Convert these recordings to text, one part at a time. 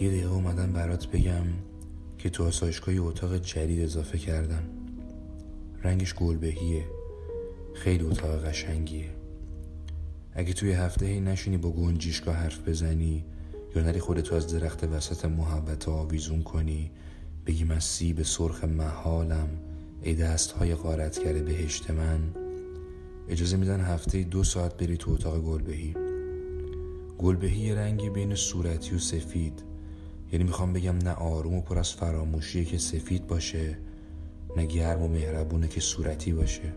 یه دقیقه اومدم برات بگم که تو آسایشگاه اتاق جدید اضافه کردم. رنگش گلبهیه. خیلی اتاق قشنگیه. اگه توی هفته هی نشینی با گنجیشگاه حرف بزنی یا نری خودتو از درخت وسط محبت آویزون کنی بگی من سیب سرخ محالم ای دست های غارت کرده بهشت من اجازه میدن هفته دو ساعت بری تو اتاق گلبهی. گلبهی یه رنگی بین صورتی و سفید. یعنی می‌خوام بگم نه آروم و پر از فراموشیه که سفید باشه نه گرم و مهربونه که صورتی باشه.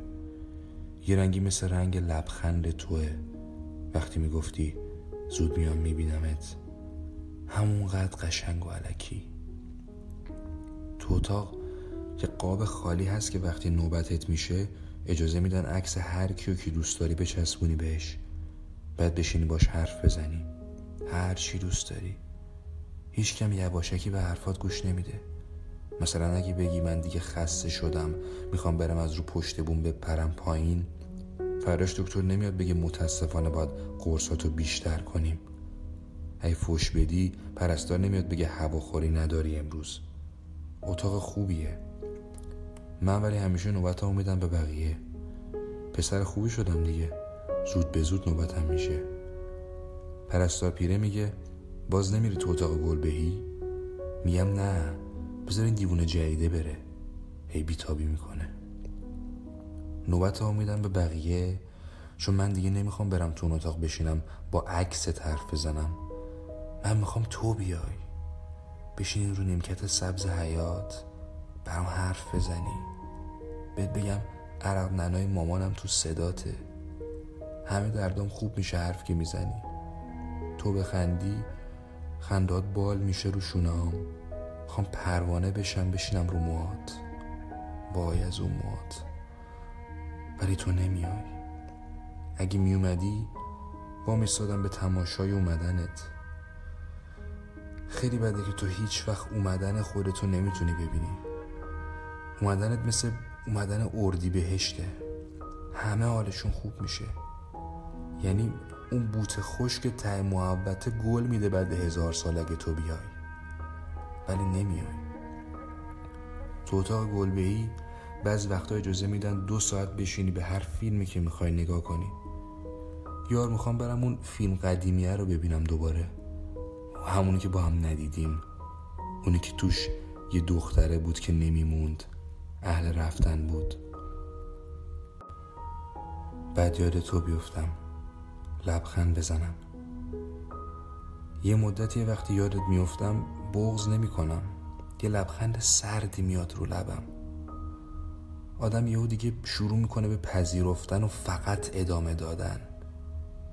یه رنگی مثل رنگ لبخند توه. وقتی می‌گفتی زود میام میبینمت. همونقدر قشنگ و علکی. تو اتاق که قاب خالی هست که وقتی نوبتت میشه اجازه میدن عکس هر کیو که دوست داری بچسبونی بهش. بعد بشینی باش حرف بزنی. هر چی دوست داری. هیچ کم یواشکی به حرفات گوش نمیده. مثلا اگه بگی من دیگه خسته شدم می‌خوام برم از رو پشت بوم بپرم پایین. فراش دکتر نمیاد بگه متاسفانه باید قرصاتو بیشتر کنیم. ای فوش بدی پرستار نمیاد بگه هواخوری نداری امروز. اتاق خوبیه. من ولی همیشه نوبت میدم به بقیه. پسر خوبی شدم دیگه. زود به زود نوبتم میشه. پرستار پیره میگه باز نمیری تو اتاق گل بهی؟ میگم نه بذار این دیوونه جدیده بره. هی بیتابی می‌کنه. نوبت ها میدم به بقیه چون من دیگه نمی‌خوام برم تو اون اتاق بشینم با عکس حرف بزنم. من می‌خوام تو بیای. بشینین رو نیمکت سبز حیات برام حرف بزنی بهت بگم عرق ننای مامانم تو صداته. همه دردام خوب میشه حرف که می‌زنی. تو بخندی خندات بال میشه رو شونام. خوام پروانه بشم بشینم رو موات وای از اون موات ولی تو نمیای. اگه میومدی با میستادم به تماشای اومدنت. خیلی بده که تو هیچ وقت اومدن خودتو نمی‌تونی ببینی. اومدنت مثل اومدن اردی بهشته همه حالشون خوب میشه. یعنی اون بوت خشک ته محبت گل میده بعد هزار سال اگه تو بیای. ولی نمیای. تو اتاق گلبهی بعض وقتا اجازه میدن دو ساعت بشینی به هر فیلمی که می‌خوای نگاه کنی. یار می‌خوام برم اون فیلم قدیمیه رو ببینم دوباره. همونی که با هم ندیدیم. اونی که توش یه دختره بود که نمیموند. اهل رفتن بود. بعد یاد تو بیفتم. لبخند بزنم. یه مدتی وقتی یادت میفتم بغز نمی کنم یه لبخند سردی میاد رو لبم. آدم یهو دیگه شروع می‌کنه به پذیرفتن و فقط ادامه دادن.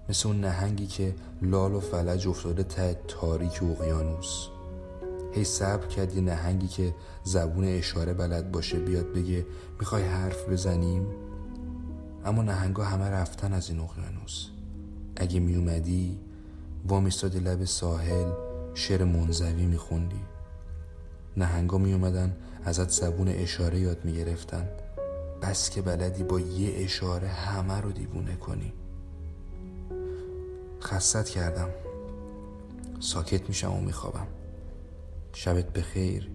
مثل اون نهنگی که لال و فلج افتاده ته تاریک اقیانوس. هی صبر کرد یه نهنگی که زبون اشاره بلد باشه بیاد بگه می‌خوای حرف بزنیم؟ اما نهنگا همه رفتن از این اقیانوس. اگه میومدی وامیستادی لب ساحل شعر منزوی میخوندی. نهنگا میومدن ازت زبون اشاره یاد می‌گرفتن. بس که بلدی با یه اشاره همه رو دیوونه کنی. خستت کردم. ساکت میشم و میخوابم. شبت بخیر.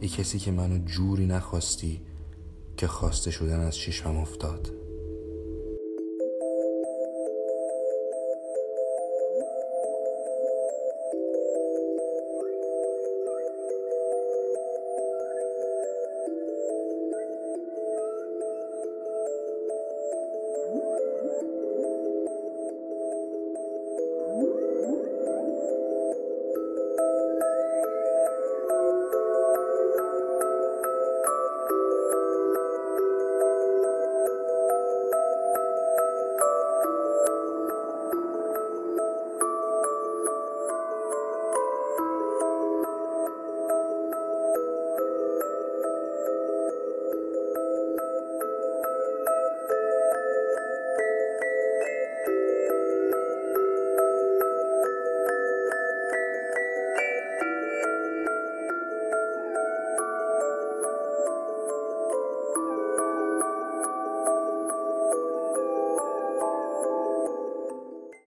ای کسی که منو جوری نخواستی که خواسته شدن از چشمم افتاد.